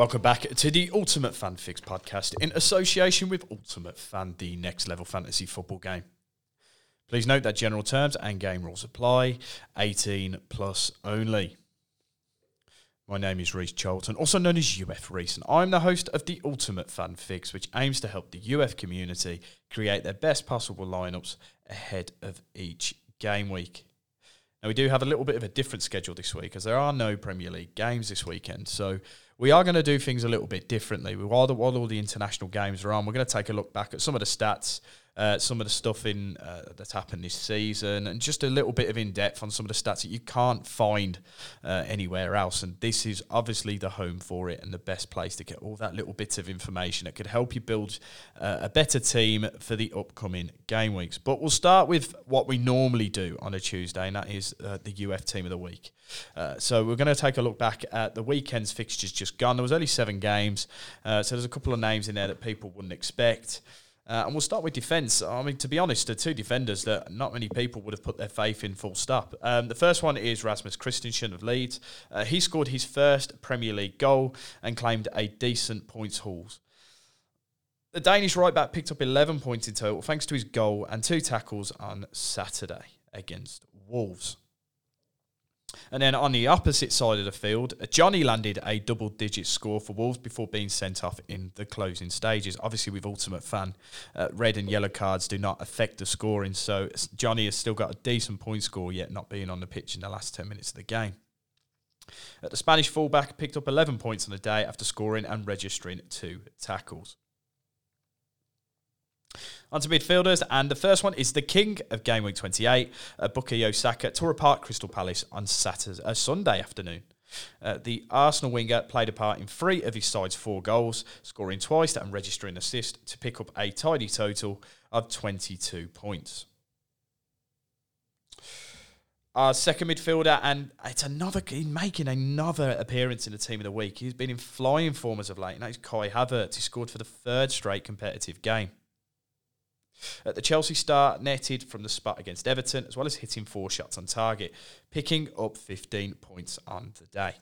Welcome back to the Ultimate Fan Fix podcast in association with Ultimate Fan, the next level fantasy football game. Please note that general terms and game rules apply, 18 plus only. My name is Reece Charlton, also known as UF Reece, and I'm the host of the Ultimate Fan Fix, which aims to help the UF community create their best possible lineups ahead of each game week. Now, we do have a little bit of a different schedule this week as there are no Premier League games this weekend. So, we are going to do things a little bit differently. While, the, while all the international games are on, we're going to take a look back at some of the stats uh, some of the stuff in uh, that's happened this season, and just a little bit of in depth on some of the stats that you can't find uh, anywhere else. And this is obviously the home for it and the best place to get all that little bit of information that could help you build uh, a better team for the upcoming game weeks. But we'll start with what we normally do on a Tuesday, and that is uh, the UF team of the week. Uh, so we're going to take a look back at the weekend's fixtures just gone. There was only seven games, so there's a couple of names in there that people wouldn't expect. Uh, and we'll start with defence. I mean, to be honest, the two defenders that not many people would have put their faith in full stop. Um, the first one is Rasmus Kristensen of Leeds. Uh, he scored his first Premier League goal and claimed a decent points haul. The Danish right back picked up 11 points in total thanks to his goal and two tackles on Saturday against Wolves. And then on the opposite side of the field, Jonny landed a double digit score for Wolves before being sent off in the closing stages. Obviously, with Ultimate Fan, uh, red and yellow cards do not affect the scoring, so Jonny has still got a decent point score, yet not being on the pitch in the last 10 minutes of the game. Uh, the Spanish fullback picked up 11 points on the day after scoring and registering two tackles. On to midfielders, and the first one is the king of game week 28, uh, Bukayo Saka, tore apart Crystal Palace on Saturday, uh, Sunday afternoon. Uh, the Arsenal winger played a part in three of his side's four goals, scoring twice and registering an assist to pick up a tidy total of 22 points. Our second midfielder, and it's another making another appearance in the team of the week. He's been in flying form as of late, and that's Kai Havertz. He scored for the third straight competitive game. At the Chelsea star netted from the spot against Everton, as well as hitting four shots on target, picking up 15 points on the day.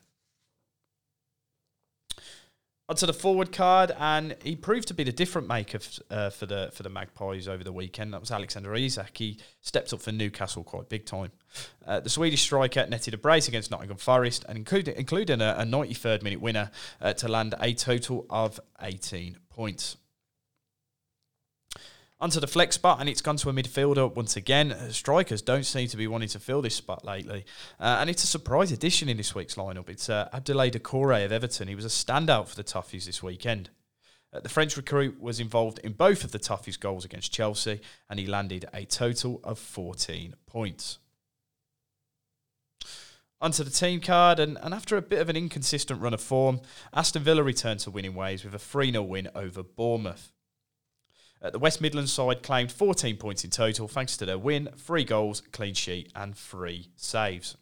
Onto the forward card, and he proved to be the different maker uh, for the for the Magpies over the weekend. That was Alexander Isak. He stepped up for Newcastle quite big time. Uh, the Swedish striker netted a brace against Nottingham Forest, and including including a, a 93rd minute winner uh, to land a total of 18 points onto the flex spot, and it's gone to a midfielder once again. Uh, strikers don't seem to be wanting to fill this spot lately, uh, and it's a surprise addition in this week's lineup. It's uh, Abdoulaye Doucouré of Everton. He was a standout for the Toffees this weekend. Uh, the French recruit was involved in both of the Toffees' goals against Chelsea, and he landed a total of 14 points. Onto the team card, and, and after a bit of an inconsistent run of form, Aston Villa returned to winning ways with a 3 0 win over Bournemouth. Uh, the West Midlands side claimed 14 points in total thanks to their win, three goals, clean sheet, and three saves.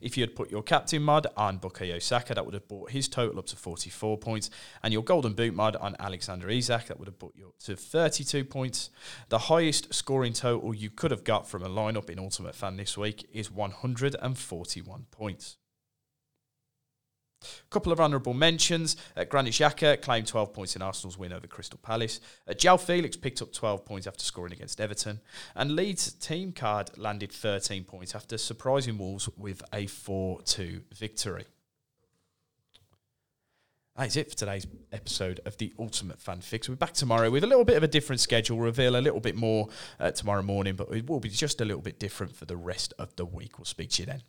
If you had put your captain mud on Bukayo Saka, that would have brought his total up to 44 points, and your golden boot mud on Alexander Isak, that would have brought you up to 32 points. The highest scoring total you could have got from a lineup in Ultimate Fan this week is 141 points. Couple of honourable mentions. Uh, Granit Xhaka claimed 12 points in Arsenal's win over Crystal Palace. Uh, João Felix picked up 12 points after scoring against Everton. And Leeds' team card landed 13 points after surprising Wolves with a 4 2 victory. That is it for today's episode of the Ultimate Fan Fix. We're back tomorrow with a little bit of a different schedule, reveal a little bit more uh, tomorrow morning, but it will be just a little bit different for the rest of the week. We'll speak to you then.